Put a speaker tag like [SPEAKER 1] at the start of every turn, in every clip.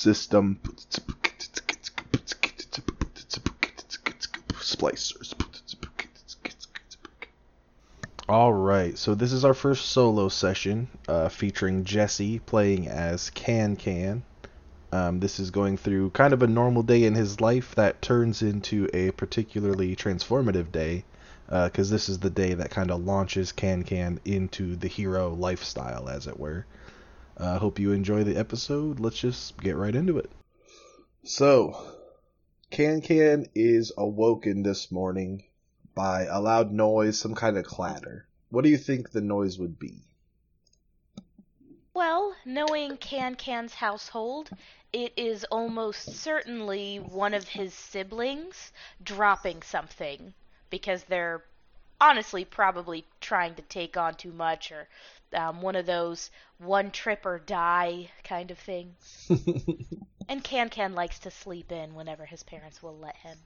[SPEAKER 1] system splicers. All right, so this is our first solo session uh, featuring Jesse playing as Can Can. Um, this is going through kind of a normal day in his life that turns into a particularly transformative day, because uh, this is the day that kind of launches Can Can into the hero lifestyle, as it were. I uh, hope you enjoy the episode. Let's just get right into it. So, Can Can is awoken this morning by a loud noise, some kind of clatter. What do you think the noise would be?
[SPEAKER 2] Well, knowing Can Can's household, it is almost certainly one of his siblings dropping something because they're honestly probably trying to take on too much or um, one of those one trip or die kind of things. and Can Can likes to sleep in whenever his parents will let him.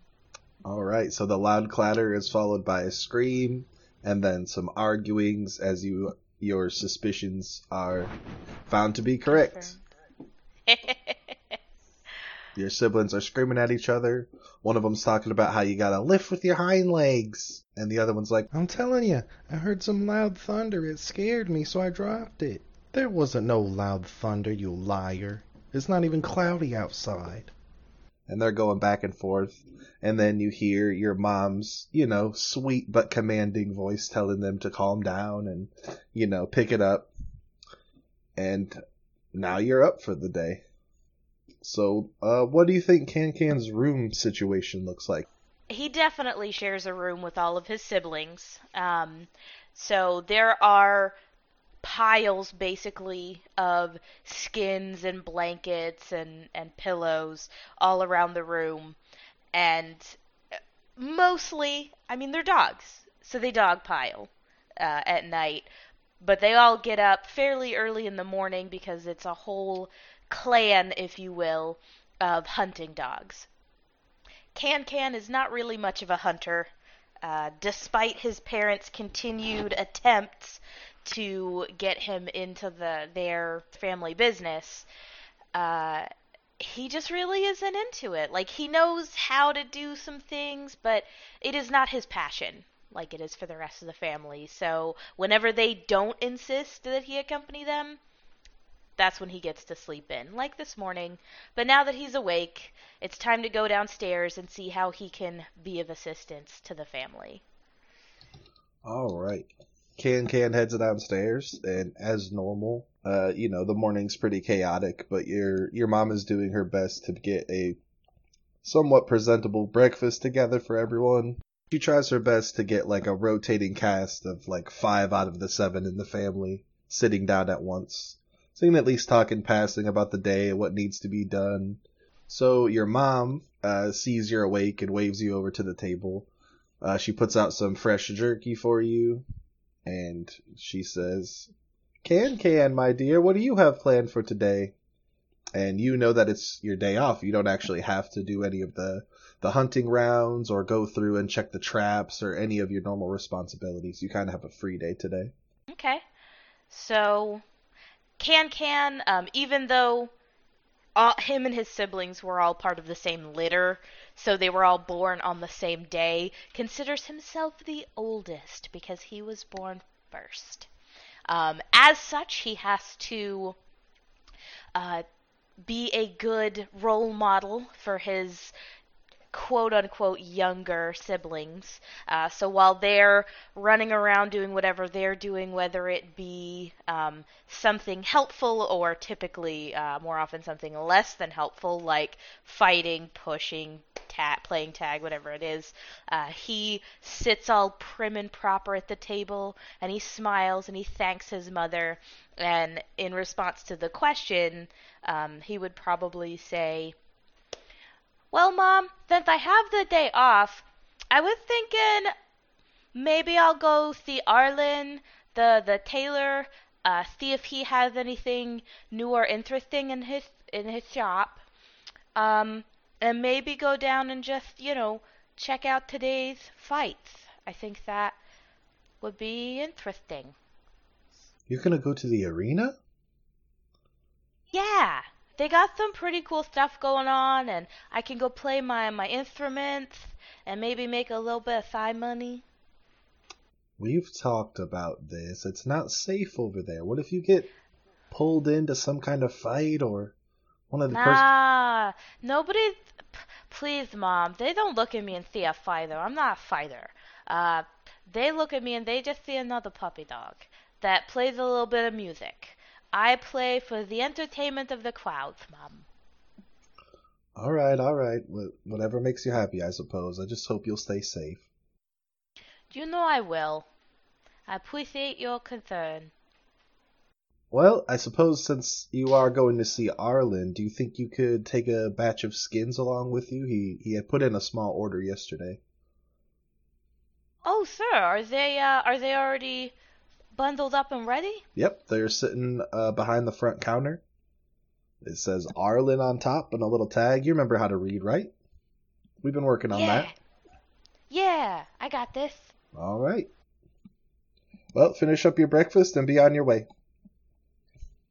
[SPEAKER 1] All right, so the loud clatter is followed by a scream and then some arguings as you your suspicions are found to be correct. your siblings are screaming at each other. One of them's talking about how you gotta lift with your hind legs, and the other one's like, "I'm telling you, I heard some loud thunder. It scared me, so I dropped it." There wasn't no loud thunder, you liar. It's not even cloudy outside. And they're going back and forth. And then you hear your mom's, you know, sweet but commanding voice telling them to calm down and, you know, pick it up. And now you're up for the day. So, uh, what do you think Can Can's room situation looks like?
[SPEAKER 2] He definitely shares a room with all of his siblings. Um, so there are piles basically of skins and blankets and, and pillows all around the room. And mostly, I mean, they're dogs, so they dog pile uh, at night. But they all get up fairly early in the morning because it's a whole clan, if you will, of hunting dogs. Can Can is not really much of a hunter. Uh, despite his parents' continued attempts to get him into the their family business, uh, he just really isn't into it. Like he knows how to do some things, but it is not his passion like it is for the rest of the family. So whenever they don't insist that he accompany them, that's when he gets to sleep in, like this morning. But now that he's awake, it's time to go downstairs and see how he can be of assistance to the family.
[SPEAKER 1] All right. Can Can heads downstairs, and as normal, uh, you know the morning's pretty chaotic, but your your mom is doing her best to get a somewhat presentable breakfast together for everyone. She tries her best to get like a rotating cast of like five out of the seven in the family sitting down at once, so you can at least talk in passing about the day and what needs to be done. So your mom uh, sees you're awake and waves you over to the table. Uh, she puts out some fresh jerky for you and she says, Can Can, my dear, what do you have planned for today? And you know that it's your day off. You don't actually have to do any of the the hunting rounds or go through and check the traps or any of your normal responsibilities. You kind of have a free day today.
[SPEAKER 2] Okay. So, Can Can, um, even though all, him and his siblings were all part of the same litter, so they were all born on the same day, considers himself the oldest because he was born first. Um, as such, he has to uh, be a good role model for his quote unquote younger siblings. Uh, so while they're running around doing whatever they're doing, whether it be um, something helpful or typically uh, more often something less than helpful, like fighting, pushing, playing tag, whatever it is, uh, he sits all prim and proper at the table and he smiles and he thanks his mother. And in response to the question, um, he would probably say, well, Mom, since I have the day off, I was thinking maybe I'll go see Arlen, the the tailor, uh, see if he has anything new or interesting in his in his shop, um, and maybe go down and just you know check out today's fights. I think that would be interesting.
[SPEAKER 1] You're gonna go to the arena?
[SPEAKER 2] Yeah, they got some pretty cool stuff going on, and I can go play my my instruments and maybe make a little bit of side money.
[SPEAKER 1] We've talked about this. It's not safe over there. What if you get pulled into some kind of fight or one of the?
[SPEAKER 2] Nah, nobody. p- Please, mom. They don't look at me and see a fighter. I'm not a fighter. Uh, they look at me and they just see another puppy dog that plays a little bit of music. I play for the entertainment of the crowds, mom.
[SPEAKER 1] All right, all right. Whatever makes you happy, I suppose. I just hope you'll stay safe.
[SPEAKER 2] Do you know I will. I appreciate your concern.
[SPEAKER 1] Well, I suppose since you are going to see Arlen, do you think you could take a batch of skins along with you? He he had put in a small order yesterday.
[SPEAKER 2] Oh, sir, are they uh, are they already bundled up and ready?
[SPEAKER 1] Yep, they're sitting uh, behind the front counter. It says Arlen on top and a little tag. You remember how to read, right? We've been working on
[SPEAKER 2] yeah.
[SPEAKER 1] that.
[SPEAKER 2] Yeah, I got this.
[SPEAKER 1] All right. Well, finish up your breakfast and be on your way.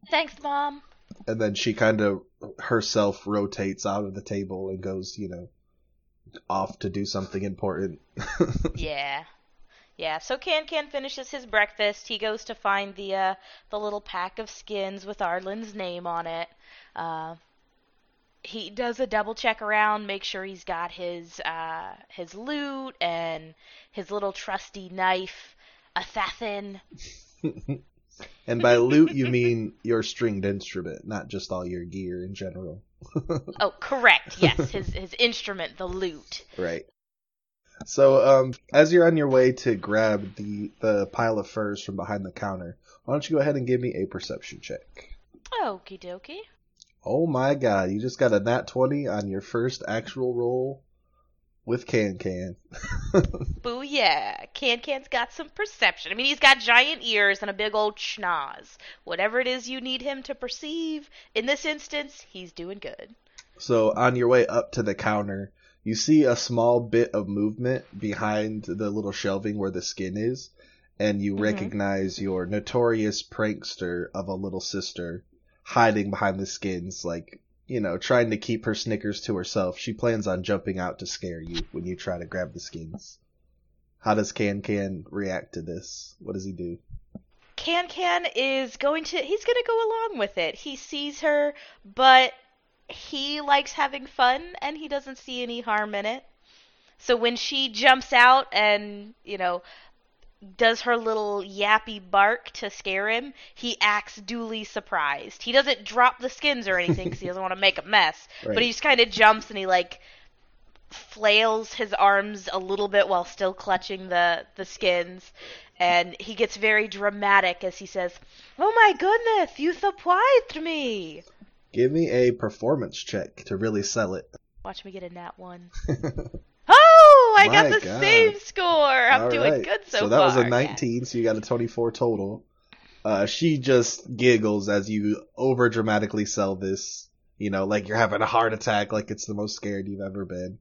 [SPEAKER 2] Thanks, mom.
[SPEAKER 1] And then she kind of herself rotates out of the table and goes, you know, off to do something important.
[SPEAKER 2] Yeah. Yeah, so Can Can finishes his breakfast. He goes to find the uh, the little pack of skins with Arlen's name on it. Uh, he does a double check around, make sure he's got his uh, his loot and his little trusty knife, assassin.
[SPEAKER 1] and by loot, you mean your stringed instrument, not just all your gear in general.
[SPEAKER 2] Oh, correct. Yes, his his instrument, the lute.
[SPEAKER 1] Right. So, um, as you're on your way to grab the, the pile of furs from behind the counter, why don't you go ahead and give me a perception check?
[SPEAKER 2] Okie dokie.
[SPEAKER 1] Oh my god, you just got a nat 20 on your first actual roll with Can Can.
[SPEAKER 2] Booyah! Can Can's got some perception. I mean, he's got giant ears and a big old schnoz. Whatever it is you need him to perceive, in this instance, he's doing good.
[SPEAKER 1] so, on your way up to the counter, you see a small bit of movement behind the little shelving where the skin is, and you
[SPEAKER 2] Mhm.
[SPEAKER 1] recognize your notorious prankster of a little sister hiding behind the skins, like, you know, trying to keep her Snickers to herself. She plans on jumping out to scare you when you try to grab the skins. How does Can Can react to this? What does he do?
[SPEAKER 2] Can Can is going to, he's going to go along with it. He sees her, but he likes having fun and he doesn't see any harm in it. So when she jumps out and, you know, does her little yappy bark to scare him, he acts duly surprised. He doesn't drop the skins or anything because he doesn't want to make a mess,
[SPEAKER 1] Right.
[SPEAKER 2] but he just kind of jumps and he like flails his arms a little bit while still clutching the the skins and he gets very dramatic as he says, "Oh my goodness, you surprised me."
[SPEAKER 1] Give me a performance check to really sell it.
[SPEAKER 2] Watch me get a nat 1. Oh, I got the
[SPEAKER 1] God.
[SPEAKER 2] same score. I'm
[SPEAKER 1] All
[SPEAKER 2] doing
[SPEAKER 1] right.
[SPEAKER 2] good so, far.
[SPEAKER 1] So that
[SPEAKER 2] far.
[SPEAKER 1] was a
[SPEAKER 2] Yeah.
[SPEAKER 1] 19, so you got a 24 total. Uh, she just giggles as you over dramatically sell this, you know, like you're having a heart attack, like it's the most scared you've ever been.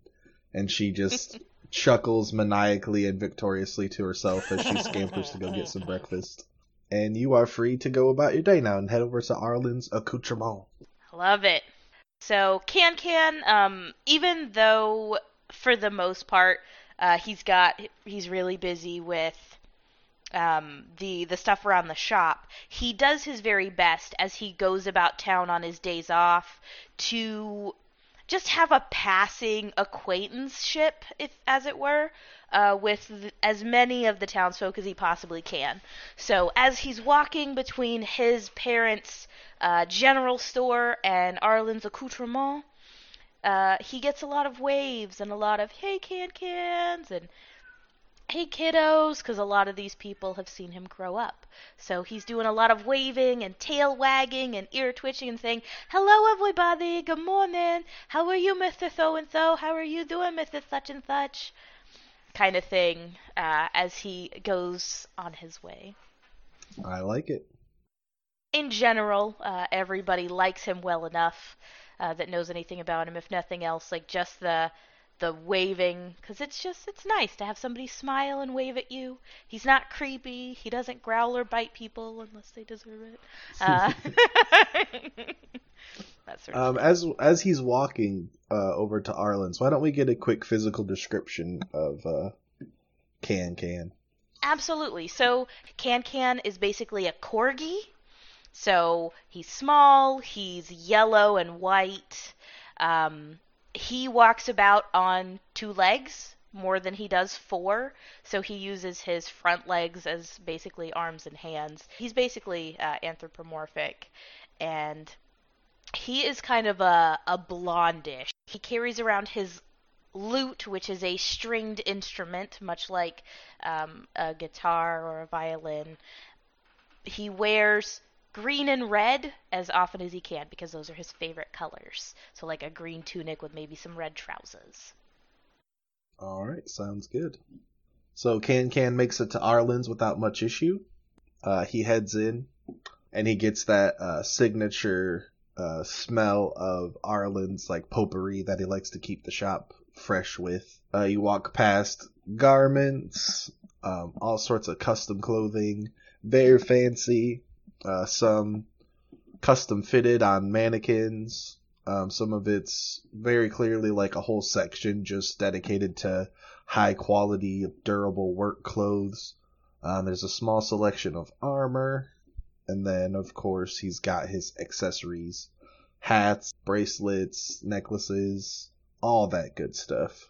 [SPEAKER 1] And she just chuckles maniacally and victoriously to herself as she scampers to go get some breakfast. And you are free to go about your day now and head over to Arlen's accoutrement.
[SPEAKER 2] Love it. So Can Can, um, even though for the most part uh, he's got he's really busy with um, the the stuff around the shop, he does his very best as he goes about town on his days off to just have a passing acquaintanceship, if as it were, uh, with th- as many of the townsfolk as he possibly can. So as he's walking between his parents' uh, general store and Arlen's accoutrement, uh, he gets a lot of waves and a lot of hey can cans and hey kiddos because a lot of these people have seen him grow up. So he's doing a lot of waving and tail wagging and ear twitching and saying hello everybody. Good morning. How are you mr so and so how are you doing mrs such and such kind of thing uh, as he goes on his way.
[SPEAKER 1] I like it.
[SPEAKER 2] In general, uh, everybody likes him well enough uh, that knows anything about him. If nothing else, like just the the waving, because it's just it's nice to have somebody smile and wave at you. He's not creepy. He doesn't growl or bite people unless they deserve it. Uh, sort of
[SPEAKER 1] Um, as as he's walking uh, over to Arlen's, why don't we get a quick physical description of uh, Can Can?
[SPEAKER 2] Absolutely. So Can Can is basically a corgi. So he's small, he's yellow and white. Um, he walks about on two legs more than he does four. So he uses his front legs as basically arms and hands. He's basically uh, anthropomorphic. And he is kind of a, a blondish. He carries around his lute, which is a stringed instrument, much like um, a guitar or a violin. He wears green and red as often as he can because those are his favorite colors. So, like a green tunic with maybe some red trousers.
[SPEAKER 1] All right, sounds good. So Can Can makes it to Arlen's without much issue. Uh, he heads in, and he gets that uh, signature uh, smell of Arlen's like potpourri that he likes to keep the shop fresh with. Uh, you walk past garments, um, all sorts of custom clothing, very fancy. Uh, some custom fitted on mannequins. Um, some of it's very clearly like a whole section just dedicated to high quality, durable work clothes. Um, there's a small selection of armor, and then of course he's got his accessories, hats, bracelets, necklaces, all that good stuff.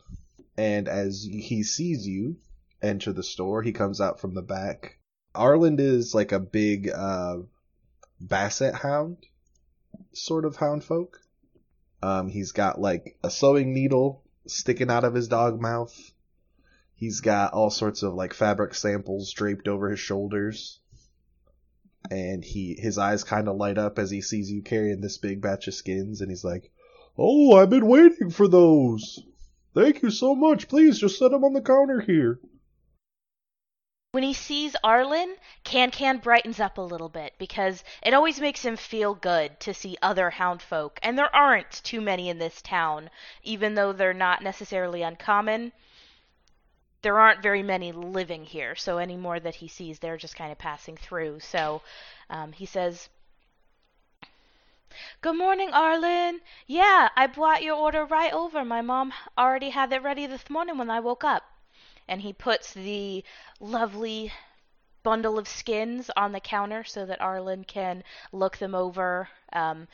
[SPEAKER 1] And as he sees you enter the store, he comes out from the back. Arlen is like a big uh, basset hound, sort of hound folk. Um, he's got like a sewing needle sticking out of his dog mouth. He's got all sorts of like fabric samples draped over his shoulders. And he his eyes kind of light up as he sees you carrying this big batch of skins and he's like, "Oh, I've been waiting for those. Thank you so much. Please just set them on the counter here."
[SPEAKER 2] When he sees Arlen, Can Can brightens up a little bit because it always makes him feel good to see other hound folk, and there aren't too many in this town, even though they're not necessarily uncommon. There aren't very many living here, so any more that he sees, they're just kind of passing through. So um, he says, Good morning, Arlen. Yeah, I brought your order right over. My mom already had it ready this morning when I woke up and he puts the lovely bundle of skins on the counter so that Arlen can look them over. Um,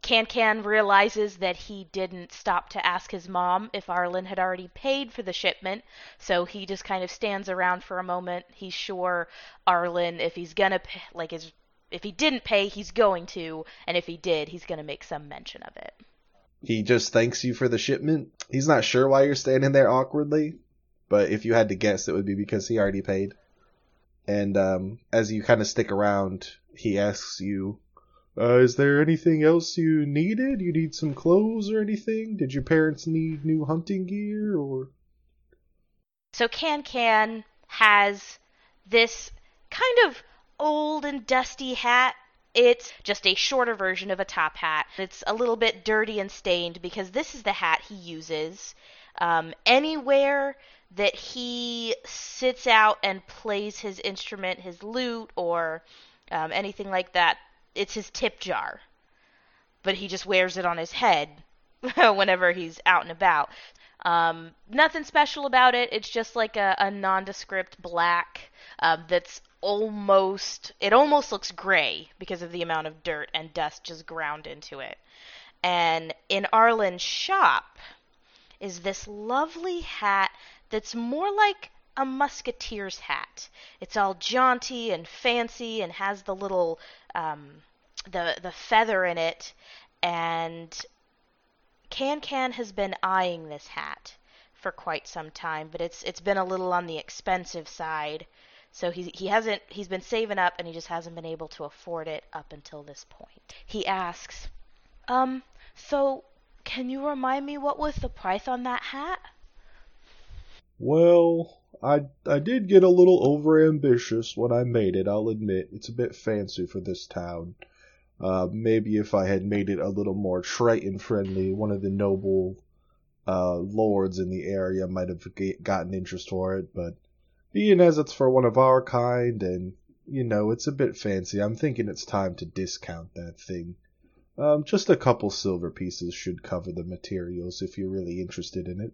[SPEAKER 2] Can Can realizes that he didn't stop to ask his mom if Arlen had already paid for the shipment, so he just kind of stands around for a moment. He's sure Arlen, if he's gonna pay, like, is if he didn't pay, he's going to, and if he did, he's gonna make some mention of it.
[SPEAKER 1] He just thanks you for the shipment. He's not sure why you're standing there awkwardly, but if you had to guess, it would be because he already paid. And um, as you kind of stick around, he asks you, uh, "Is there anything else you needed? You need some clothes or anything? Did your parents need new hunting gear or?"
[SPEAKER 2] So Can Can has this kind of old and dusty hat. It's just a shorter version of a top hat. It's a little bit dirty and stained because this is the hat he uses um, anywhere that he sits out and plays his instrument, his lute, or um, anything like that. It's his tip jar, but he just wears it on his head whenever he's out and about. Um, nothing special about it. It's just like a, a nondescript black um, that's almost it almost looks gray because of the amount of dirt and dust just ground into it. And in Arlen's shop is this lovely hat that's more like a musketeer's hat. It's all jaunty and fancy and has the little um, the the feather in it and can Can has been eyeing this hat for quite some time, but it's it's been a little on the expensive side. So he he hasn't he's been saving up and he just hasn't been able to afford it up until this point. He asks, "Um, so can you remind me what was the price on that hat?"
[SPEAKER 1] Well, I I did get a little overambitious when I made it. I'll admit it's a bit fancy for this town. Uh, maybe if I had made it a little more Triton friendly, one of the noble uh, lords in the area might have gotten interest for it. But being as it's for one of our kind, and you know it's a bit fancy, I'm thinking it's time to discount that thing. Um, just a couple silver pieces should cover the materials if you're really interested in it.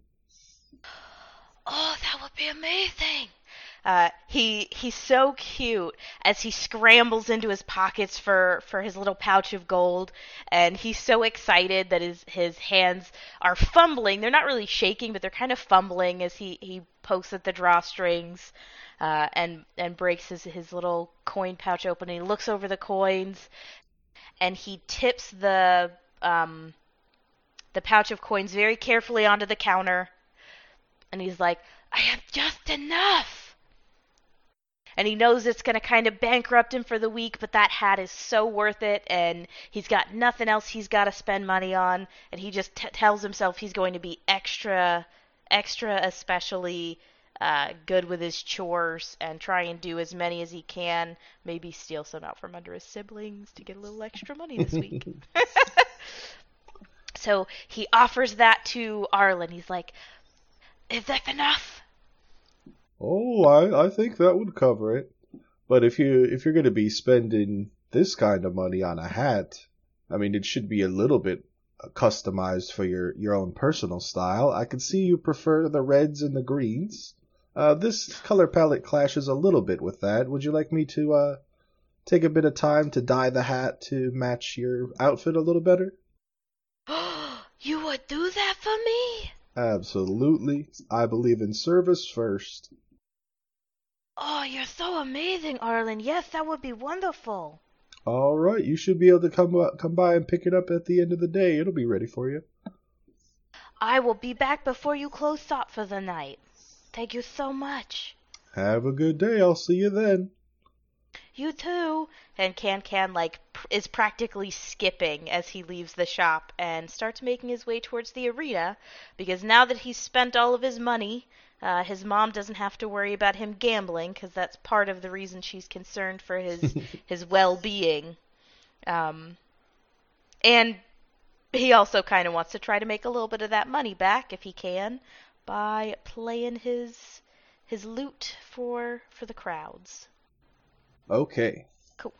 [SPEAKER 2] Oh, that would be amazing. Uh, he he's so cute as he scrambles into his pockets for, for his little pouch of gold, and he's so excited that his his hands are fumbling. They're not really shaking, but they're kind of fumbling as he, he pokes at the drawstrings, uh, and and breaks his his little coin pouch open. And he looks over the coins, and he tips the um the pouch of coins very carefully onto the counter, and he's like, "I have just enough." and he knows it's going to kind of bankrupt him for the week, but that hat is so worth it, and he's got nothing else he's got to spend money on, and he just t- tells himself he's going to be extra, extra, especially uh, good with his chores and try and do as many as he can. Maybe steal some out from under his siblings to get a little extra money this week. so he offers that to Arlen. He's like, "Is that enough?"
[SPEAKER 1] Oh, I, I think that would cover it. But if you if you're gonna be spending this kind of money on a hat, I mean it should be a little bit customized for your your own personal style. I can see you prefer the reds and the greens. Uh, this color palette clashes a little bit with that. Would you like me to uh, take a bit of time to dye the hat to match your outfit a little better?
[SPEAKER 2] you would do that for me?
[SPEAKER 1] Absolutely. I believe in service first.
[SPEAKER 2] Oh, you're so amazing, Arlen. Yes, that would be wonderful.
[SPEAKER 1] All right, you should be able to come uh, come by and pick it up at the end of the day. It'll be ready for you.
[SPEAKER 2] I will be back before you close shop for the night. Thank you so much.
[SPEAKER 1] Have a good day. I'll see you then.
[SPEAKER 2] You too. And Can Can like pr- is practically skipping as he leaves the shop and starts making his way towards the arena because now that he's spent all of his money, uh, his mom doesn't have to worry about him gambling because that's part of the reason she's concerned for his his well-being. Um, and he also kind of wants to try to make a little bit of that money back if he can by playing his his lute for for the crowds.
[SPEAKER 1] Okay.
[SPEAKER 2] Cool.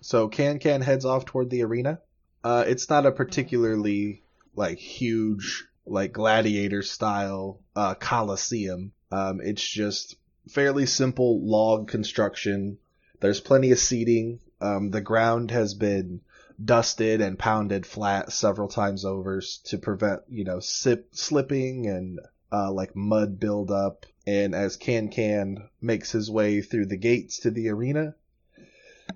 [SPEAKER 1] So Can Can heads off toward the arena. Uh, it's not a particularly like huge like gladiator style uh, coliseum. Um, it's just fairly simple log construction. There's plenty of seating. Um, the ground has been dusted and pounded flat several times over to prevent, you know, sip, slipping and uh, like mud buildup. And as Can Can makes his way through the gates to the arena,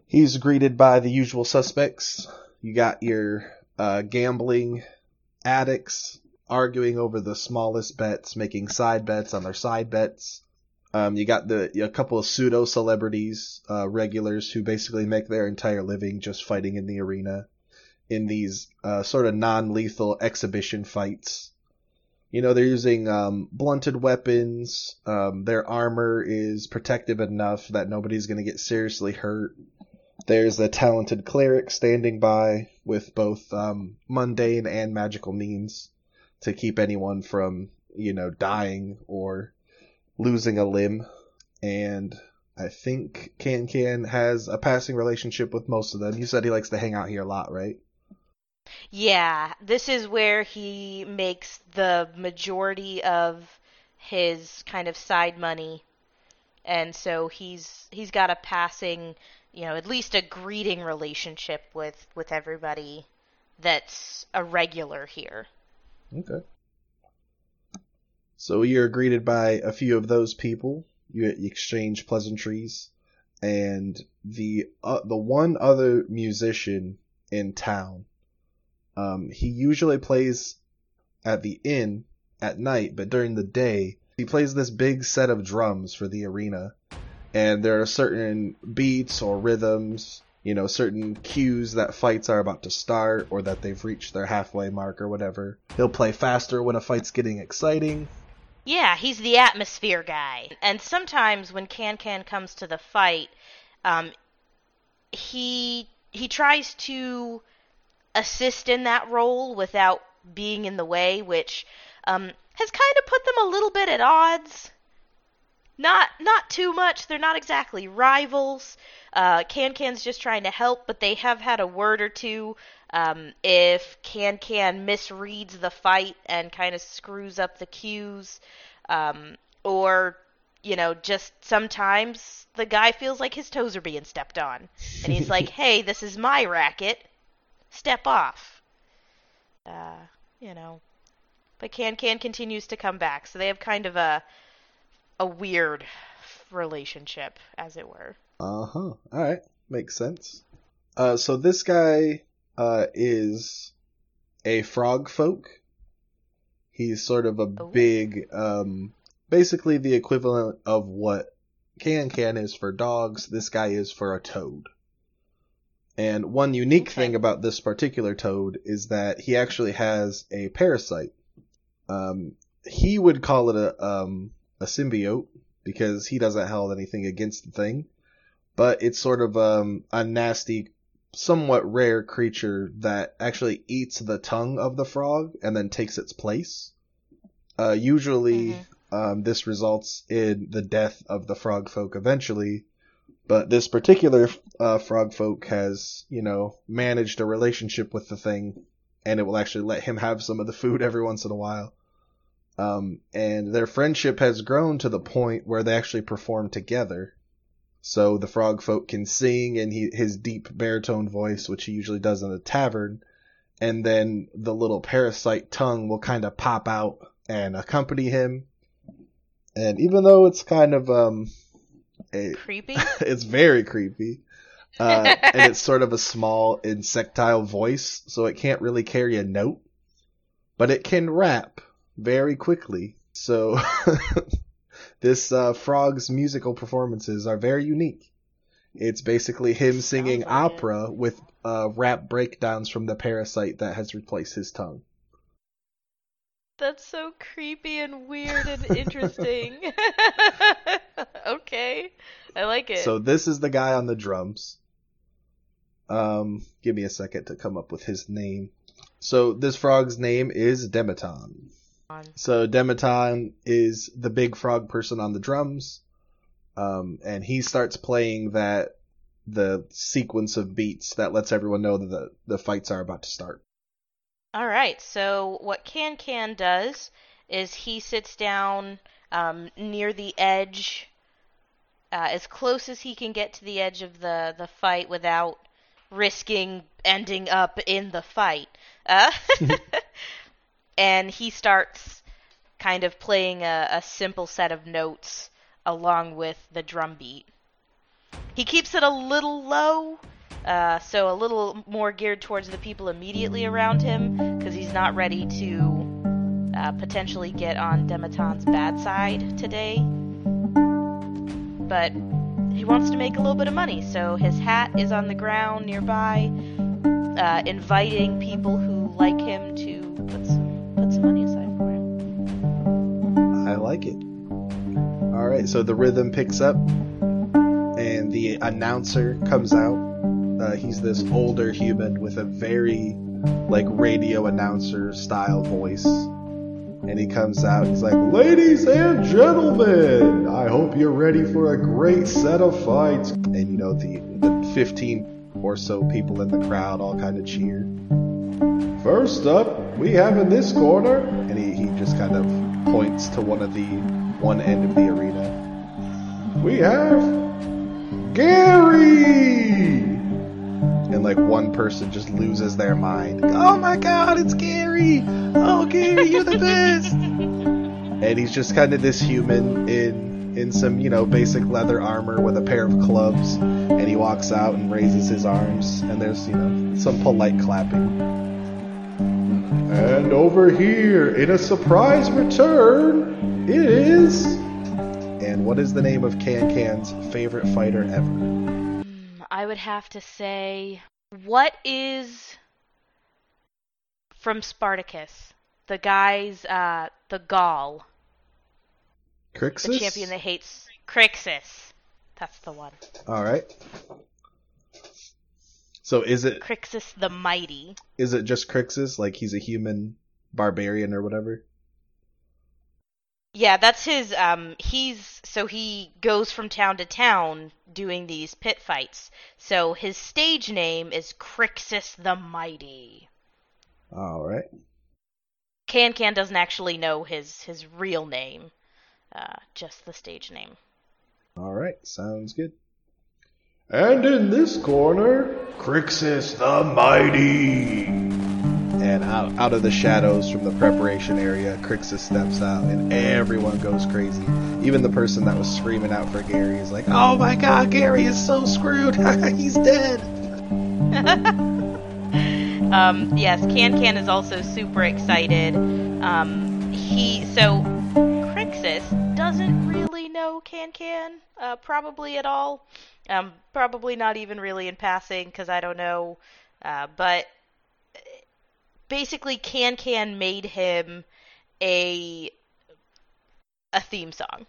[SPEAKER 1] he's greeted by the usual suspects. You got your uh, gambling addicts arguing over the smallest bets, making side bets on their side bets. Um, you got the a couple of pseudo celebrities, uh, regulars who basically make their entire living just fighting in the arena in these uh, sort of non-lethal exhibition fights. You know, they're using um, blunted weapons. Um, their armor is protective enough that nobody's going to get seriously hurt. There's a talented cleric standing by with both um, mundane and magical means to keep anyone from, you know, dying or losing a limb. And I think Can Can has a passing relationship with most of them. You said he likes to hang out here a lot, right?
[SPEAKER 2] Yeah, this is where he makes the majority of his kind of side money. And so he's he's got a passing, you know, at least a greeting relationship with with everybody that's a regular here.
[SPEAKER 1] Okay. So you're greeted by a few of those people. You exchange pleasantries, and the uh, the one other musician in town. Um, he usually plays at the inn at night, but during the day he plays this big set of drums for the arena, and there are certain beats or rhythms you know, certain cues that fights are about to start or that they've reached their halfway mark or whatever. He'll play faster when a fight's getting exciting.
[SPEAKER 2] Yeah, he's the atmosphere guy. And sometimes when Can Can comes to the fight, um, he he tries to assist in that role without being in the way, which um, has kind of put them a little bit at odds. not not too much. They're not exactly rivals. Uh, Can Can's just trying to help, but they have had a word or two. Um, if Can Can misreads the fight and kind of screws up the cues, um, or you know, just sometimes the guy feels like his toes are being stepped on, and he's like, "Hey, this is my racket. Step off." Uh, you know, but Can Can continues to come back, so they have kind of a a weird relationship, as it were.
[SPEAKER 1] Uh huh. All right, makes sense. Uh, so this guy uh is a frog folk. He's sort of a
[SPEAKER 2] Oh.
[SPEAKER 1] big, um, basically the equivalent of what Can Can is for dogs. This guy is for a toad. And one unique
[SPEAKER 2] Okay.
[SPEAKER 1] thing about this particular toad is that he actually has a parasite. Um, he would call it a um, a symbiote because he doesn't hold anything against the thing, but it's sort of um, a nasty, somewhat rare creature that actually eats the tongue of the frog and then takes its place. Uh, usually,
[SPEAKER 2] Mhm.
[SPEAKER 1] um, this results in the death of the frog folk eventually. But this particular uh, frog folk has, you know, managed a relationship with the thing, and it will actually let him have some of the food every once in a while. Um, and their friendship has grown to the point where they actually perform together. So the frog folk can sing in he, his deep baritone voice, which he usually does in the tavern, and then the little parasite tongue will kind of pop out and accompany him. And even though it's kind of um, a,
[SPEAKER 2] Creepy.
[SPEAKER 1] it's very creepy. Uh, and it's sort of a small insectile voice, so it can't really carry a note, but it can rap very quickly. So this uh, frog's musical performances are very unique. It's basically him singing
[SPEAKER 2] like it.
[SPEAKER 1] opera with uh, rap breakdowns from the parasite that has replaced his tongue.
[SPEAKER 2] That's so creepy and weird and interesting. okay. I like it.
[SPEAKER 1] So this is the guy on the drums. Um, give me a second to come up with his name. So this frog's name is Demeton.
[SPEAKER 2] On.
[SPEAKER 1] So Demeton is the big frog person on the drums. Um, and he starts playing that the sequence of beats that lets everyone know that the, the fights are about to start.
[SPEAKER 2] All right. So what Can Can does is he sits down um, near the edge, uh, as close as he can get to the edge of the the fight without risking ending up in the fight. Uh, and he starts kind of playing a, a simple set of notes along with the drum beat. He keeps it a little low, uh, so a little more geared towards the people immediately around him, because he's not ready to uh, potentially get on Demeton's bad side today. But he wants to make a little bit of money, so his hat is on the ground nearby, uh, inviting people who like him to put some put some money aside for him.
[SPEAKER 1] I like it. All right, so the rhythm picks up, and the announcer comes out. Uh, he's this older human with a very like radio announcer style voice, and he comes out. He's like, "Ladies and gentlemen, I hope you're ready for a great set of fights." And you know the the 15 or so people in the crowd all kind of cheer. First up, we have in this corner, and he, he just kind of points to one of the one end of the arena. We have Gary! And like one person just loses their mind. Oh my god, it's Gary! Oh Gary, you're the best! and he's just kind of this human in in some, you know, basic leather armor with a pair of clubs. And he walks out and raises his arms, and there's, you know, some polite clapping. And over here, in a surprise return, it is. And what is the name of Can Can's favorite fighter ever?
[SPEAKER 2] I would have to say, what is from Spartacus? The guy's, uh, the Gaul,
[SPEAKER 1] Crixus?
[SPEAKER 2] the champion that hates Crixus. That's the one.
[SPEAKER 1] All right. So is it
[SPEAKER 2] Crixus the Mighty.
[SPEAKER 1] is it just Crixus? Like he's a human barbarian or whatever?
[SPEAKER 2] Yeah, that's his. Um, he's so he goes from town to town doing these pit fights. So his stage name is Crixus the Mighty.
[SPEAKER 1] All right.
[SPEAKER 2] Can Can doesn't actually know his his real name, uh, just the stage name.
[SPEAKER 1] All right, sounds good. And in this corner, Crixus the Mighty. And out, out of the shadows from the preparation area, Crixus steps out, and everyone goes crazy. Even the person that was screaming out for Gary is like, "Oh my God, Gary is so screwed! He's dead!"
[SPEAKER 2] um, yes, Can Can is also super excited. Um, he so Crixus doesn't really know Can Can, uh, probably at all. Um, probably not even really in passing because I don't know. Uh, but basically, Can Can made him a a theme song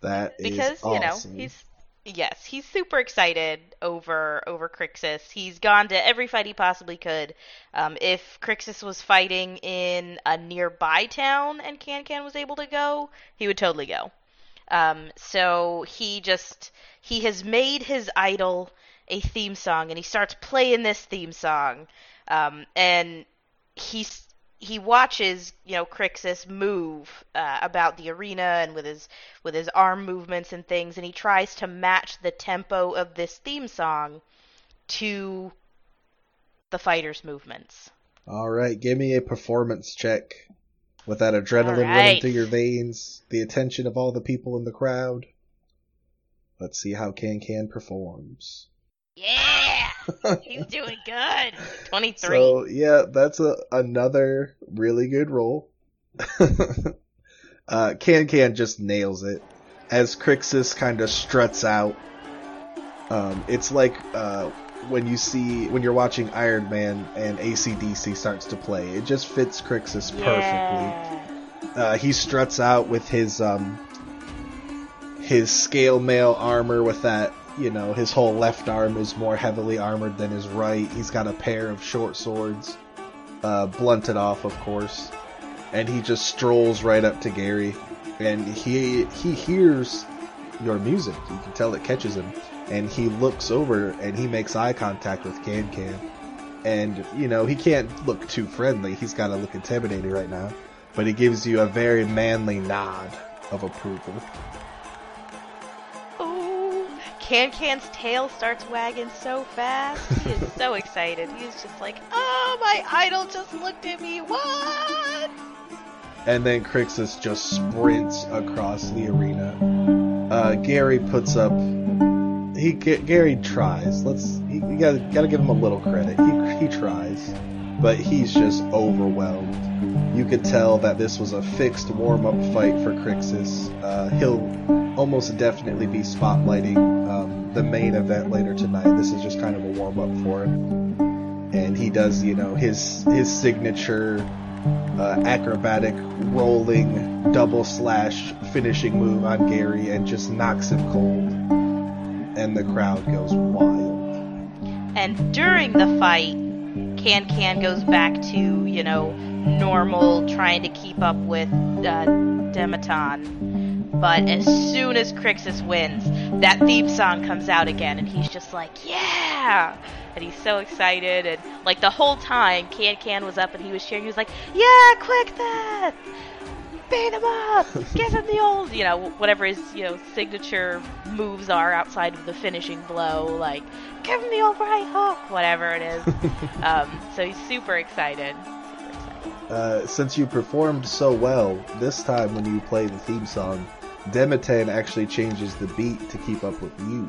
[SPEAKER 1] That is
[SPEAKER 2] because you
[SPEAKER 1] awesome.
[SPEAKER 2] know he's yes he's super excited over over Crixus. He's gone to every fight he possibly could. Um, if Crixus was fighting in a nearby town and Can Can was able to go, he would totally go. Um, so he just he has made his idol a theme song, and he starts playing this theme song, um, and he's he watches you know Crixus move uh, about the arena and with his with his arm movements and things, and he tries to match the tempo of this theme song to the fighters' movements.
[SPEAKER 1] All right, give me a performance check. With that adrenaline
[SPEAKER 2] All
[SPEAKER 1] running through your veins, the attention of all the people in the crowd. Let's see how Can Can performs.
[SPEAKER 2] Yeah, he's doing good. Twenty three.
[SPEAKER 1] So yeah, that's a another really good roll. uh, Can Can just nails it as Crixus kind of struts out. Um, it's like uh, when you see when you're watching Iron Man and ACDC starts to play. It just fits Crixus perfectly.
[SPEAKER 2] Yeah.
[SPEAKER 1] Uh, he struts out with his um, his scale mail armor with that. You know, his whole left arm is more heavily armored than his right. He's got a pair of short swords, uh, blunted off, of course, and he just strolls right up to Gary, and he he hears your music. You can tell it catches him, and he looks over and he makes eye contact with Can Can, and you know he can't look too friendly. He's got to look intimidating right now but he gives you a very manly nod of approval.
[SPEAKER 2] Can Can's tail starts wagging so fast. He is so excited. He's just like, oh, my idol just looked at me. What?
[SPEAKER 1] And then Crixus just sprints across the arena. Uh, Gary puts up. He Gary tries. Let's. He, you gotta gotta give him a little credit. He he tries, but he's just overwhelmed. You could tell that this was a fixed warm up fight for Crixus. Uh, he'll almost definitely be spotlighting um, the main event later tonight. This is just kind of a warm up for him, and he does you know his his signature uh, acrobatic rolling double slash finishing move on Gary and just knocks him cold. And the crowd goes wild.
[SPEAKER 2] And during the fight, Can Can goes back to, you know, normal, trying to keep up with uh, Demeton. But as soon as Crixus wins, that theme song comes out again, and he's just like, yeah! And he's so excited, and like the whole time, Can Can was up and he was cheering. He was like, yeah, quick that! Beat him up! Give him the old, you know, whatever his, you know, signature moves are outside of the finishing blow. Like, give him the old right hook, whatever it is. um, so he's super excited.
[SPEAKER 1] Uh, since you performed so well, this time when you play the theme song, Demeton actually changes the beat to keep up with you.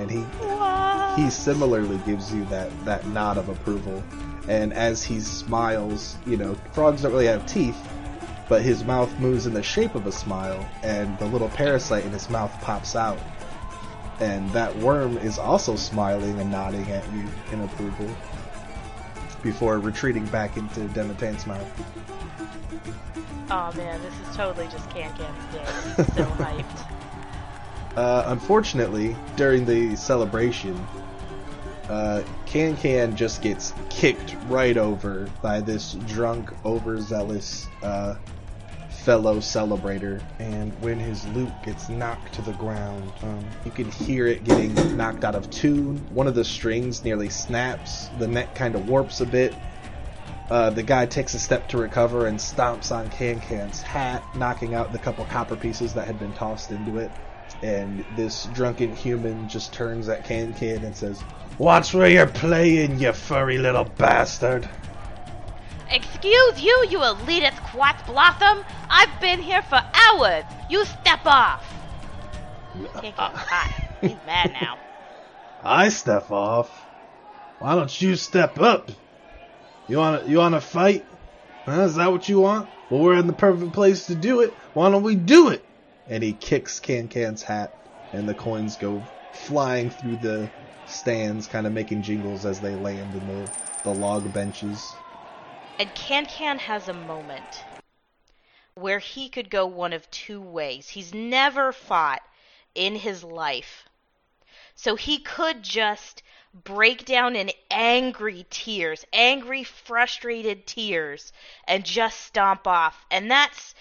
[SPEAKER 1] And he
[SPEAKER 2] What?
[SPEAKER 1] he similarly gives you that, that nod of approval. And as he smiles, you know, frogs don't really have teeth, but his mouth moves in the shape of a smile, and the little parasite in his mouth pops out. And that worm is also smiling and nodding at you in approval before retreating back into Demeton's mouth.
[SPEAKER 2] Oh man, this is totally just Can Can's day. So hyped.
[SPEAKER 1] Uh, unfortunately, during the celebration, uh, Can Can just gets kicked right over by this drunk, overzealous uh, fellow celebrator. And when his lute gets knocked to the ground, um, you can hear it getting knocked out of tune. One of the strings nearly snaps. The neck kind of warps a bit. Uh, the guy takes a step to recover and stomps on Can Can's hat, knocking out the couple copper pieces that had been tossed into it. And this drunken human just turns at Can Can and says, Watch where you're playing, you furry little bastard.
[SPEAKER 2] Excuse you, you elitist Quatz Blossom. I've been here for hours. You step off. Can Can's uh, hot. Uh, He's mad now.
[SPEAKER 1] I step off. Why don't you step up? You wanna you wanna fight? Huh? Is that what you want? Well, we're in the perfect place to do it. Why don't we do it? And he kicks Can Can's hat, and the coins go flying through the stands, kind of making jingles as they land in the, the log benches.
[SPEAKER 2] And Can Can has a moment where he could go one of two ways. He's never fought in his life. So he could just break down in angry tears, angry, frustrated tears, and just stomp off. And that's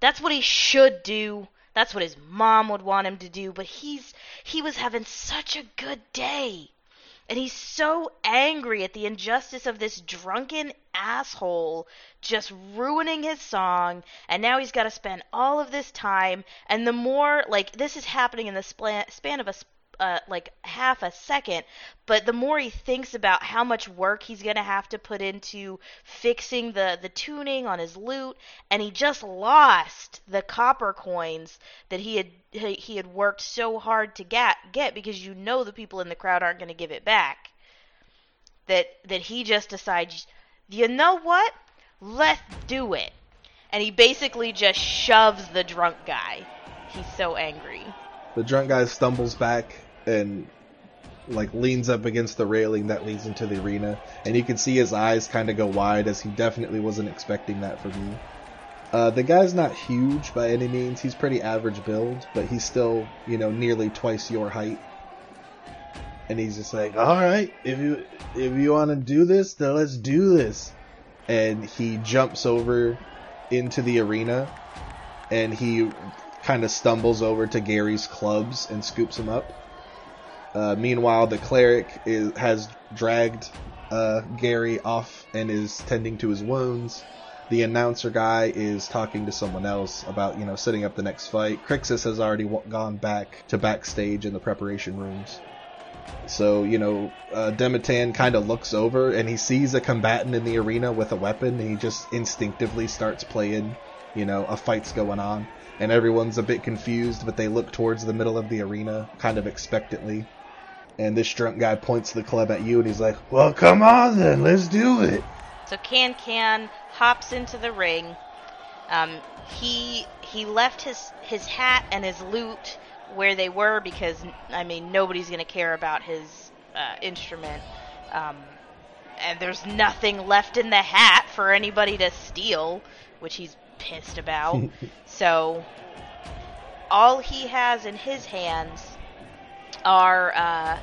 [SPEAKER 2] that's what he should do. That's what his mom would want him to do, but he's he was having such a good day. And he's so angry at the injustice of this drunken asshole just ruining his song. And now he's got to spend all of this time. And the more, like, this is happening in the span of a uh, like half a second, but the more he thinks about how much work he's gonna have to put into fixing the the tuning on his lute, and he just lost the copper coins that he had he had worked so hard to get get because you know the people in the crowd aren't gonna give it back. That that he just decides, you know what? Let's do it. And he basically just shoves the drunk guy. He's so angry.
[SPEAKER 1] The drunk guy stumbles back and like leans up against the railing that leads into the arena, and you can see his eyes kind of go wide as he definitely wasn't expecting that from you. Uh, the guy's not huge by any means. He's pretty average build, but he's still, you know, nearly twice your height. And he's just like, "All right, if you if you want to do this, then let's do this." And he jumps over into the arena, and he kind of stumbles over to Gary's clubs and scoops him up uh, meanwhile, the cleric is, has dragged uh, Gary off and is tending to his wounds. The announcer guy is talking to someone else about, you know, setting up the next fight. Crixus has already w- gone back to backstage in the preparation rooms. So, you know, uh, kind of looks over and he sees a combatant in the arena with a weapon and he just instinctively starts playing, you know, a fight's going on. And everyone's a bit confused, but they look towards the middle of the arena, kind of expectantly. And this drunk guy points the club at you and he's like, Well, come on then, let's do it.
[SPEAKER 2] So Can Can hops into the ring. Um, he he left his his hat and his lute where they were because I mean nobody's gonna care about his uh, instrument. Um, and there's nothing left in the hat for anybody to steal, which he's pissed about. so all he has in his hands are uh,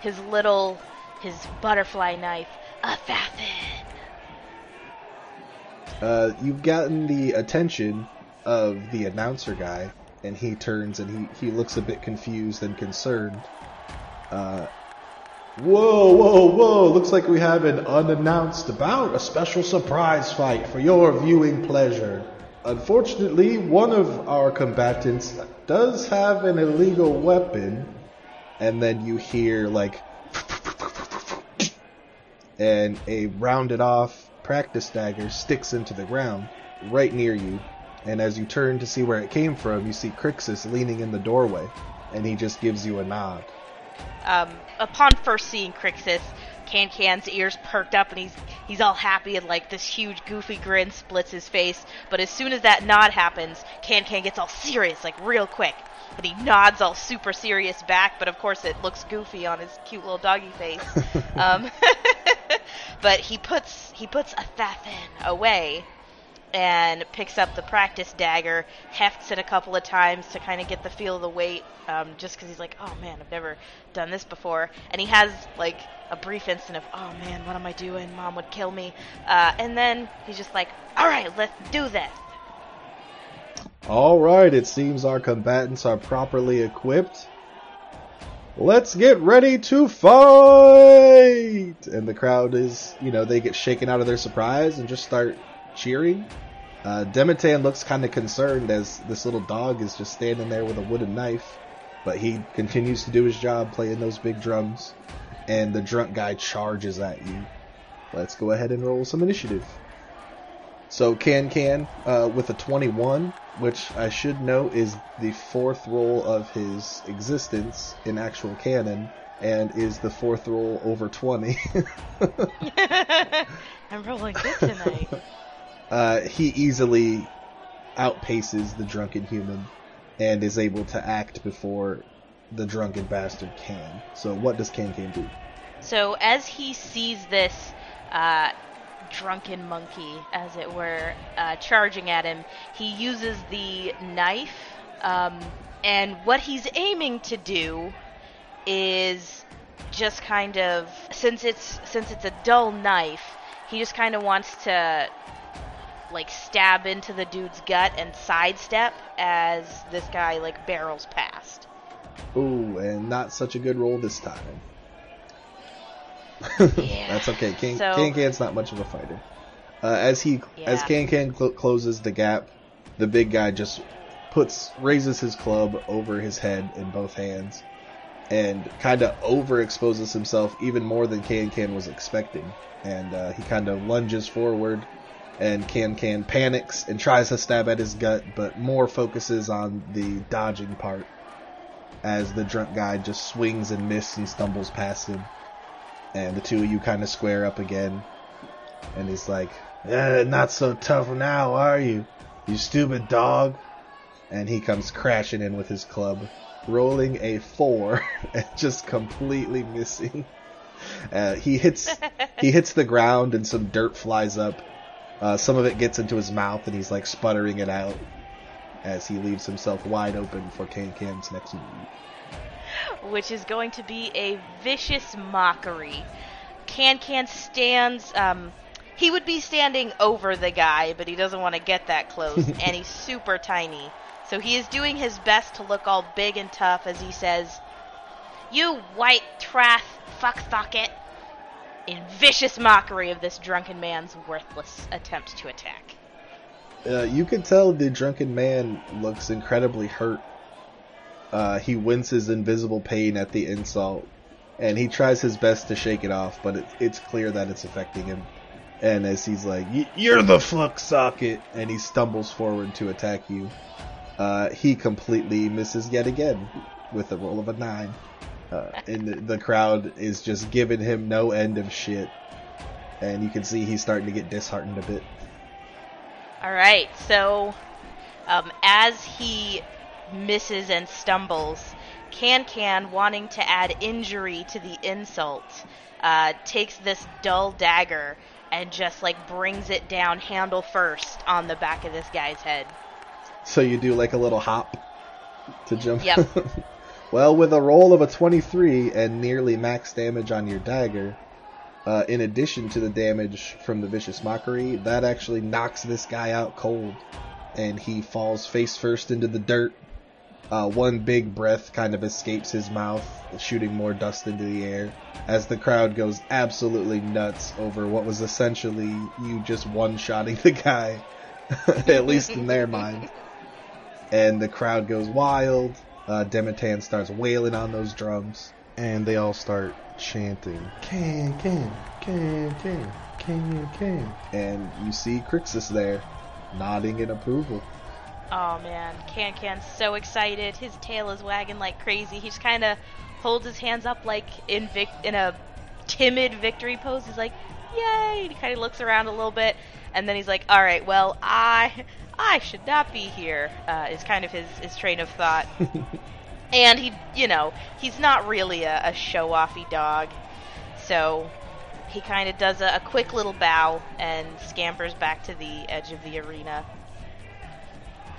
[SPEAKER 2] his little, his butterfly knife, assassin.
[SPEAKER 1] Uh, you've gotten the attention of the announcer guy, and he turns and he, he looks a bit confused and concerned. Uh, whoa, whoa, whoa! Looks like we have an unannounced bout, a special surprise fight for your viewing pleasure. Unfortunately, one of our combatants does have an illegal weapon and then you hear like and a rounded off practice dagger sticks into the ground right near you. And as you turn to see where it came from, you see Crixus leaning in the doorway, and he just gives you a nod.
[SPEAKER 2] Um, upon first seeing Crixus, Can Can's ears perked up, and he's he's all happy, and like this huge goofy grin splits his face. But as soon as that nod happens, Can Can gets all serious, like real quick and he nods all super serious back, but of course it looks goofy on his cute little doggy face. um, but he puts he puts Athathan away and picks up the practice dagger, hefts it a couple of times to kind of get the feel of the weight, um, just because he's like, oh man, I've never done this before. And he has like a brief instant of, oh man, what am I doing? Mom would kill me. Uh, and then he's just like, all right, let's do this.
[SPEAKER 1] All right, it seems our combatants are properly equipped. Let's get ready to fight! And the crowd is, you know, they get shaken out of their surprise and just start cheering. Uh, Demeton looks kind of concerned as this little dog is just standing there with a wooden knife, but he continues to do his job playing those big drums. And the drunk guy charges at you. Let's go ahead and roll some initiative. So Can Can uh, with a 21, which I should note is the fourth roll of his existence in actual canon, and is the fourth roll over 20.
[SPEAKER 2] I'm rolling good tonight.
[SPEAKER 1] uh, he easily outpaces the drunken human and is able to act before the drunken bastard can. So what does Can do?
[SPEAKER 2] So as he sees this uh, drunken monkey, as it were, uh, charging at him, he uses the knife, um, and what he's aiming to do is just kind of since it's since it's a dull knife, he just kind of wants to like stab into the dude's gut and sidestep as this guy like barrels past.
[SPEAKER 1] Ooh, and not such a good roll this time.
[SPEAKER 2] Yeah.
[SPEAKER 1] That's okay. Can
[SPEAKER 2] So-
[SPEAKER 1] Can Can's not much of a fighter. Uh, as he as
[SPEAKER 2] Yeah.
[SPEAKER 1] Can Can cl- closes the gap, the big guy just puts raises his club over his head in both hands, and kind of overexposes himself even more than Can Can was expecting. And uh, he kind of lunges forward, and Can Can panics and tries to stab at his gut, but more focuses on the dodging part. As the drunk guy just swings and misses and stumbles past him and the two of you kind of square up again. And he's like, eh, "Not so tough now, are you, you stupid dog?" And he comes crashing in with his club, rolling a four and just completely missing. Uh, he hits he hits the ground and some dirt flies up. Uh, some of it gets into his mouth and he's like sputtering it out as he leaves himself wide open for Can Can's next move.
[SPEAKER 2] which is going to be a vicious mockery. Can Can stands. Um, he would be standing over the guy, but he doesn't want to get that close, and he's super tiny. So he is doing his best to look all big and tough as he says, "You white trash fuck fucksocket!" In vicious mockery of this drunken man's worthless attempt to attack.
[SPEAKER 1] Uh, you can tell the drunken man looks incredibly hurt. Uh, he winces invisible pain at the insult, and he tries his best to shake it off, but it, it's clear that it's affecting him. And as he's like, "Y- "You're the fuck socket," and he stumbles forward to attack you, uh, he completely misses yet again with a roll of a nine. Uh, and the, the crowd is just giving him no end of shit, and you can see he's starting to get disheartened a bit.
[SPEAKER 2] All right, so um, as he misses and stumbles, Can Can, wanting to add injury to the insult, uh, takes this dull dagger and just like brings it down handle first on the back of this guy's head.
[SPEAKER 1] So you do like a little hop to jump.
[SPEAKER 2] Yep.
[SPEAKER 1] well, with a roll of a 23 and nearly max damage on your dagger, uh, in addition to the damage from the vicious mockery, that actually knocks this guy out cold, and he falls face first into the dirt. Uh, one big breath kind of escapes his mouth, shooting more dust into the air, as the crowd goes absolutely nuts over what was essentially you just one-shotting the guy, at least in their mind and the crowd goes wild. Uh, starts wailing on those drums, and they all start chanting, "Can, can, can, can, can, can," and you see Crixus there, nodding in approval.
[SPEAKER 2] Oh man, Can Can's so excited. His tail is wagging like crazy. He just kind of holds his hands up like in vic- in a timid victory pose. He's like, "Yay!" And he kind of looks around a little bit, and then he's like, "All right, well, I I should not be here." Uh, is kind of his his train of thought. and he, you know, he's not really a, a show-offy dog, so he kind of does a, a quick little bow and scampers back to the edge of the arena.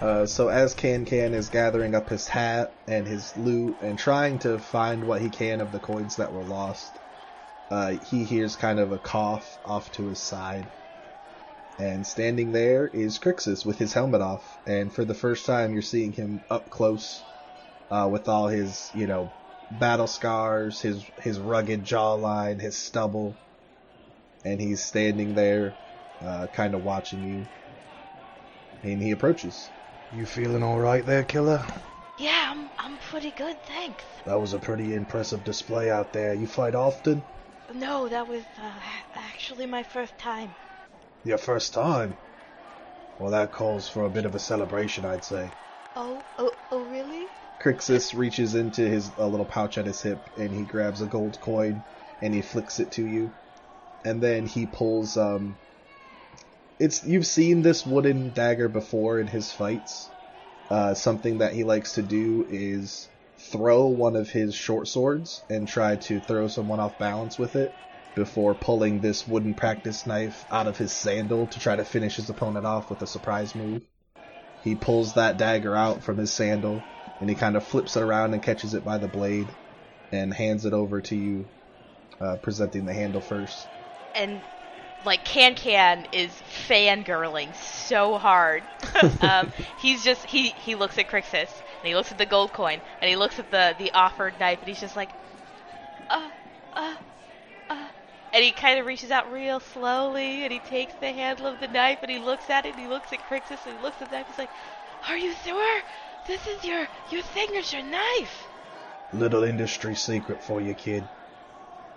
[SPEAKER 1] Uh, so as Can Can is gathering up his hat and his lute and trying to find what he can of the coins that were lost, uh, he hears kind of a cough off to his side. And standing there is Crixus with his helmet off, and for the first time you're seeing him up close, uh, with all his, you know, battle scars, his his rugged jawline, his stubble, and he's standing there, uh, kind of watching you. And he approaches.
[SPEAKER 3] You feeling alright there, killer?
[SPEAKER 2] Yeah, I'm I'm pretty good, thanks.
[SPEAKER 3] That was a pretty impressive display out there. You fight often?
[SPEAKER 2] No, that was uh, actually my first time.
[SPEAKER 3] Your first time? Well, that calls for a bit of a celebration, I'd say.
[SPEAKER 2] Oh, oh, oh, really?
[SPEAKER 1] Crixus reaches into his a little pouch at his hip and he grabs a gold coin and he flicks it to you. And then he pulls um it's you've seen this wooden dagger before in his fights. Uh, something that he likes to do is throw one of his short swords and try to throw someone off balance with it before pulling this wooden practice knife out of his sandal to try to finish his opponent off with a surprise move. He pulls that dagger out from his sandal and he kind of flips it around and catches it by the blade and hands it over to you, uh, presenting the handle first.
[SPEAKER 2] And like Can Can is fangirling so hard. um, he's just he he looks at Crixus and he looks at the gold coin and he looks at the the offered knife and he's just like, uh, uh, uh, and he kind of reaches out real slowly and he takes the handle of the knife and he looks at it and he looks at Crixus and he looks at the knife. He's like, "Are you sure this is your your signature knife?"
[SPEAKER 3] Little industry secret for you, kid.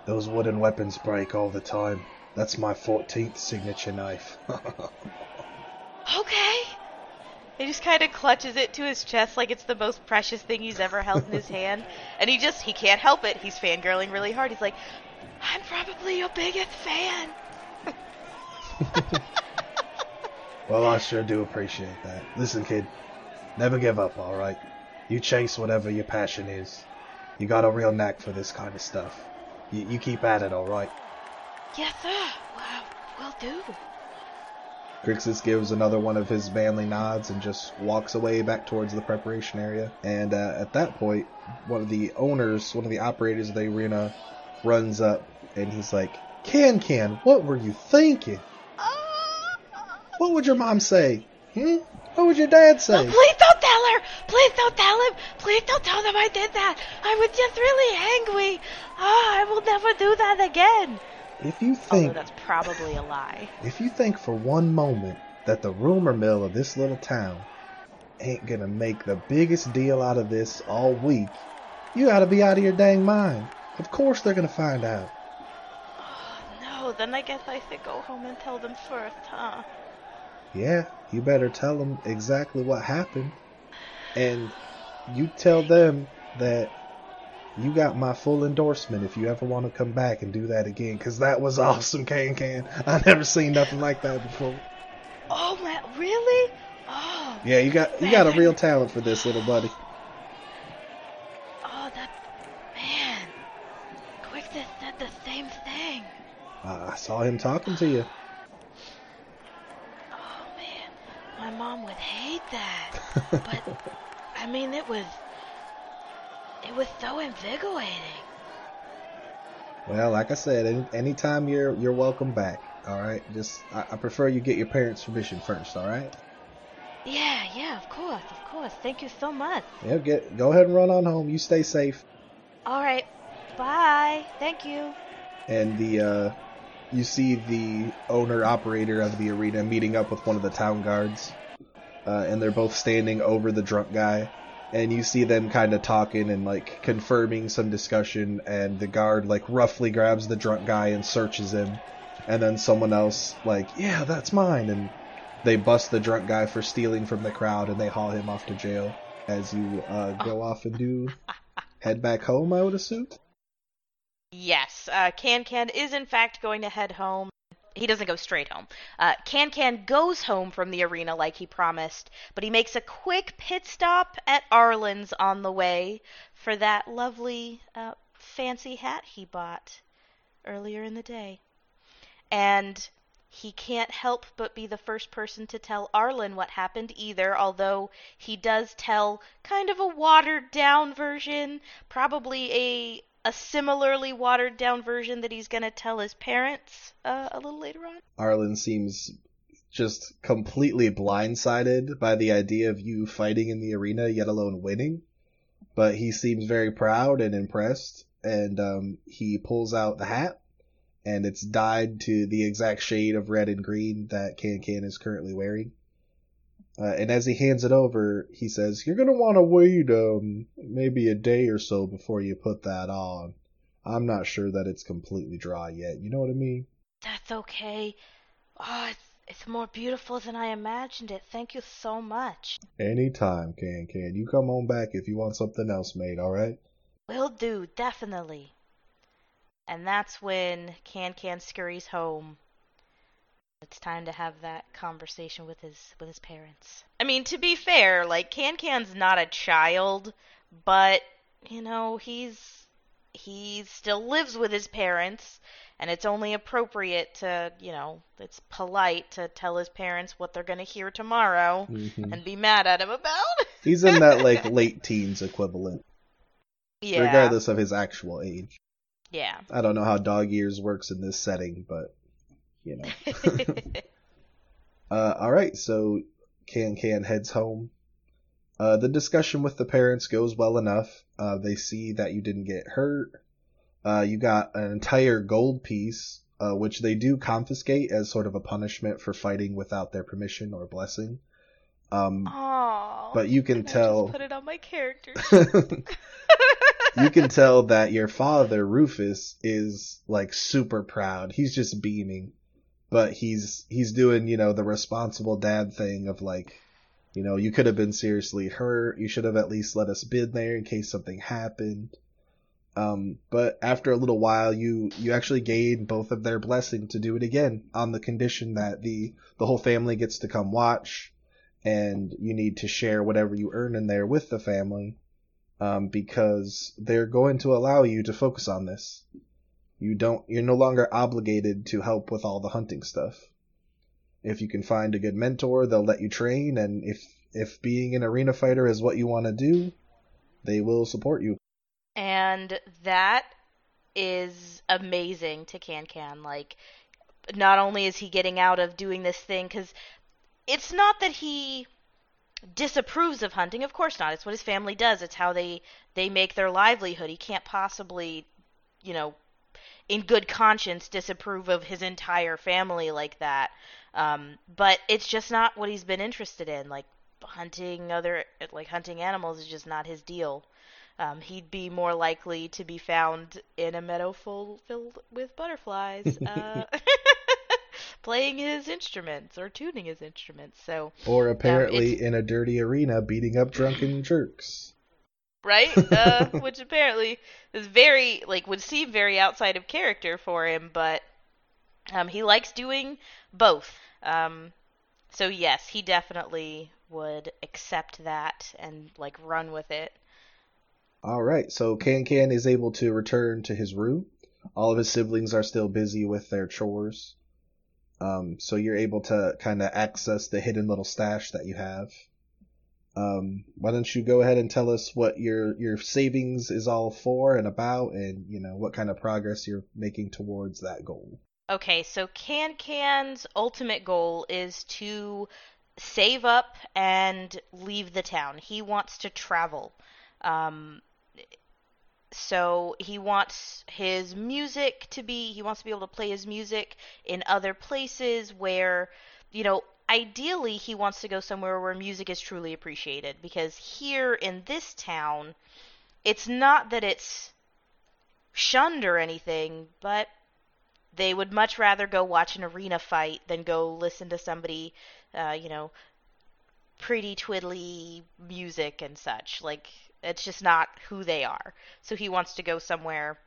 [SPEAKER 3] Those wooden weapons break all the time. That's my 14th signature knife.
[SPEAKER 2] okay. He just kind of clutches it to his chest like it's the most precious thing he's ever held in his hand. And he just, he can't help it. He's fangirling really hard. He's like, I'm probably your biggest fan.
[SPEAKER 3] well, I sure do appreciate that. Listen, kid, never give up, alright? You chase whatever your passion is. You got a real knack for this kind of stuff. You, you keep at it, alright?
[SPEAKER 2] Yes, sir. Well, will do.
[SPEAKER 1] Crixus gives another one of his manly nods and just walks away back towards the preparation area. And uh, at that point, one of the owners, one of the operators of the arena, runs up and he's like, Can Can, what were you thinking? What would your mom say? Hmm? What would your dad say?
[SPEAKER 2] Oh, please don't tell her! Please don't tell him! Please don't tell them I did that! I was just really angry! Oh, I will never do that again!
[SPEAKER 1] If you think
[SPEAKER 2] Although that's probably a lie.
[SPEAKER 1] If you think for one moment that the rumor mill of this little town ain't gonna make the biggest deal out of this all week, you ought to be out of your dang mind. Of course they're gonna find out.
[SPEAKER 2] Then I guess I should go home and tell them first, huh?
[SPEAKER 1] Yeah, you better tell them exactly what happened. And you tell them that you got my full endorsement if you ever want to come back and do that again, because that was awesome, Can Can. I never seen nothing like that before.
[SPEAKER 2] Oh man, really? Oh.
[SPEAKER 1] Yeah, you got you got a real talent for this, little buddy.
[SPEAKER 2] Oh, that man. Crixus said the same thing.
[SPEAKER 1] Uh, I saw him talking to you.
[SPEAKER 2] Oh man, my mom would hate that. but I mean, it was it was so invigorating.
[SPEAKER 1] Well, like I said, any, anytime you're you're welcome back. All right, just I, I prefer you get your parents' permission first. All right.
[SPEAKER 2] Yeah, yeah, of course, of course. Thank you so much.
[SPEAKER 1] Yeah, get go ahead and run on home. You stay safe.
[SPEAKER 2] All right, bye. Thank you.
[SPEAKER 1] And the uh, you see the owner operator of the arena meeting up with one of the town guards, uh, and they're both standing over the drunk guy and you see them kind of talking and like confirming some discussion and the guard like roughly grabs the drunk guy and searches him and then someone else like yeah that's mine and they bust the drunk guy for stealing from the crowd and they haul him off to jail as you uh, go off and do head back home i would assume
[SPEAKER 2] yes uh, can can is in fact going to head home he doesn't go straight home. Uh, Can Can goes home from the arena like he promised, but he makes a quick pit stop at Arlen's on the way for that lovely uh, fancy hat he bought earlier in the day. And he can't help but be the first person to tell Arlen what happened either, although he does tell kind of a watered down version, probably a a similarly watered down version that he's going to tell his parents uh, a little later on.
[SPEAKER 1] Arlen seems just completely blindsided by the idea of you fighting in the arena, yet alone winning. But he seems very proud and impressed, and um, he pulls out the hat, and it's dyed to the exact shade of red and green that Can Can is currently wearing. Uh, and as he hands it over, he says, "You're gonna want to wait um maybe a day or so before you put that on. I'm not sure that it's completely dry yet. You know what I mean?"
[SPEAKER 2] That's okay. Oh, it's, it's more beautiful than I imagined it. Thank you so much.
[SPEAKER 1] Anytime, Can Can. You come on back if you want something else made. All right?
[SPEAKER 2] Will do, definitely. And that's when Can Can scurries home. It's time to have that conversation with his with his parents. I mean, to be fair, like Can Can's not a child, but you know, he's he still lives with his parents and it's only appropriate to, you know, it's polite to tell his parents what they're going to hear tomorrow
[SPEAKER 1] Mhm.
[SPEAKER 2] and be mad at him about.
[SPEAKER 1] He's in that like late teens equivalent,
[SPEAKER 2] yeah.
[SPEAKER 1] regardless of his actual age.
[SPEAKER 2] Yeah.
[SPEAKER 1] I don't know how dog years works in this setting, but you know. Uh, all right, so Can Can heads home. Uh, the discussion with the parents goes well enough. Uh, they see that you didn't get hurt. Uh, you got an entire gold piece, uh, which they do confiscate as sort of a punishment for fighting without their permission or blessing. Um,
[SPEAKER 2] Aww.
[SPEAKER 1] but you can tell.
[SPEAKER 2] Put it on my character.
[SPEAKER 1] you can tell that your father Rufus is like super proud. He's just beaming, but he's he's doing you know the responsible dad thing of like, you know, you could have been seriously hurt. You should have at least let us been there in case something happened. Um, but after a little while, you you actually gain both of their blessing to do it again on the condition that the the whole family gets to come watch, and you need to share whatever you earn in there with the family um, because they're going to allow you to focus on this. You don't. You're no longer obligated to help with all the hunting stuff. If you can find a good mentor, they'll let you train, and if if being an arena fighter is what you want to do, they will support you.
[SPEAKER 2] and that is amazing to Can Can. Like, not only is he getting out of doing this thing, because it's not that he disapproves of hunting. Of course not. It's what his family does. It's how they they make their livelihood. He can't possibly, you know, in good conscience disapprove of his entire family like that. Um, but it's just not what he's been interested in. Like hunting other like hunting animals is just not his deal. Um, he'd be more likely to be found in a meadow full filled with butterflies, uh, playing his instruments or tuning his instruments. So,
[SPEAKER 1] Or apparently
[SPEAKER 2] it's-
[SPEAKER 1] in a dirty arena beating up drunken jerks.
[SPEAKER 2] Right, uh, which apparently is very like would seem very outside of character for him, but um, he likes doing both. Um, so yes, he definitely would accept that and like run with it.
[SPEAKER 1] All right, so Can Can is able to return to his room. All of his siblings are still busy with their chores. Um, so you're able to kind of access the hidden little stash that you have. Um, why don't you go ahead and tell us what your your savings is all for and about, and you know what kind of progress you're making towards that goal.
[SPEAKER 2] Okay, so Can Can's ultimate goal is to save up and leave the town. He wants to travel. Um, so he wants his music to be, he wants to be able to play his music in other places where, you know, ideally he wants to go somewhere where music is truly appreciated. Because here in this town, it's not that it's shunned or anything, but they would much rather go watch an arena fight than go listen to somebody, uh, you know, pretty twiddly music and such. Like, it's just not who they are. So he wants to go somewhere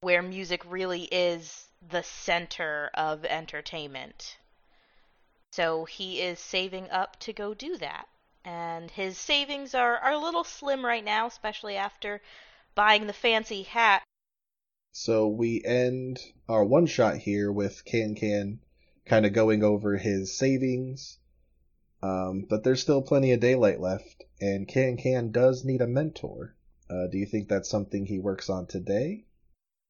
[SPEAKER 2] where music really is the center of entertainment. So he is saving up to go do that. And his savings are, are a little slim right now, especially after buying the fancy hat
[SPEAKER 1] So we end our one shot here with Can Can kind of going over his savings. Um, but there's still plenty of daylight left, and Can Can does need a mentor. Uh, do you think that's something he works on today?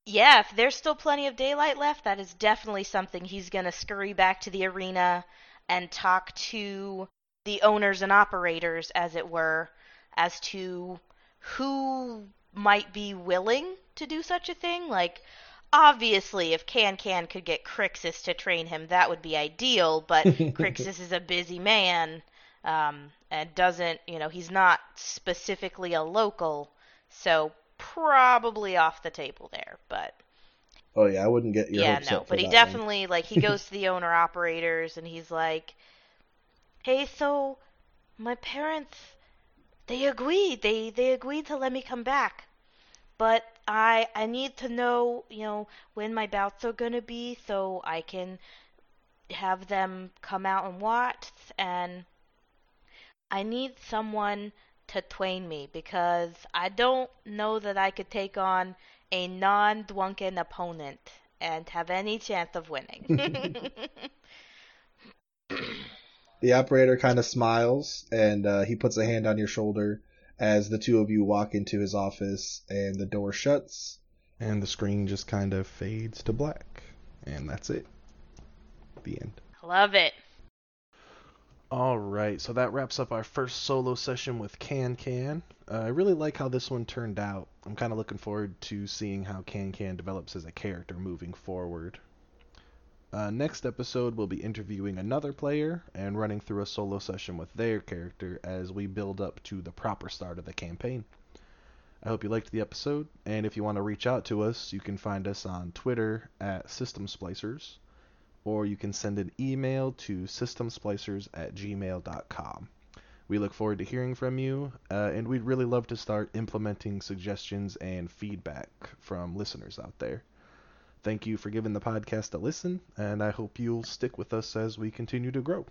[SPEAKER 2] yeah, if there's still plenty of daylight left, that is definitely something he's going to scurry back to the arena and talk to the owners and operators, as it were, as to who might be willing to do such a thing. Like, obviously, if Can Can could get Crixus to train him, that would be ideal, but Crixus is a busy man um, and doesn't, you know, he's not specifically a local, so probably off the table there. But
[SPEAKER 4] Oh yeah, I wouldn't get your
[SPEAKER 2] yeah,
[SPEAKER 4] hopes
[SPEAKER 2] no,
[SPEAKER 4] up for
[SPEAKER 2] but he
[SPEAKER 4] that one.
[SPEAKER 2] definitely like he goes to the owner operators and he's like, "Hey, so my parents they agreed. They they agreed to let me come back. But I I need to know, you know, when my bouts are going to be so I can have them come out and watch and I need someone to train me because I don't know that I could take on a non-drunken opponent and have any chance of winning.
[SPEAKER 4] The operator kind of smiles and uh, he puts a hand on your shoulder as the two of you walk into his office and the door shuts and the screen just kind of fades to black. And that's it. The end.
[SPEAKER 2] Love it.
[SPEAKER 1] All right, so that wraps up our first solo session with Can Can. Uh, I really like how this one turned out. I'm kind of looking forward to seeing how Can Can develops as a character moving forward. Uh, next episode, we'll be interviewing another player and running through a solo session with their character as we build up to the proper start of the campaign. I hope you liked the episode, and if you want to reach out to us, you can find us on Twitter at System Splicers or you can send an email to systemsplicers at gmail.com. We look forward to hearing from you, uh, and we'd really love to start implementing suggestions and feedback from listeners out there. Thank you for giving the podcast a listen, and I hope you'll stick with us as we continue to grow.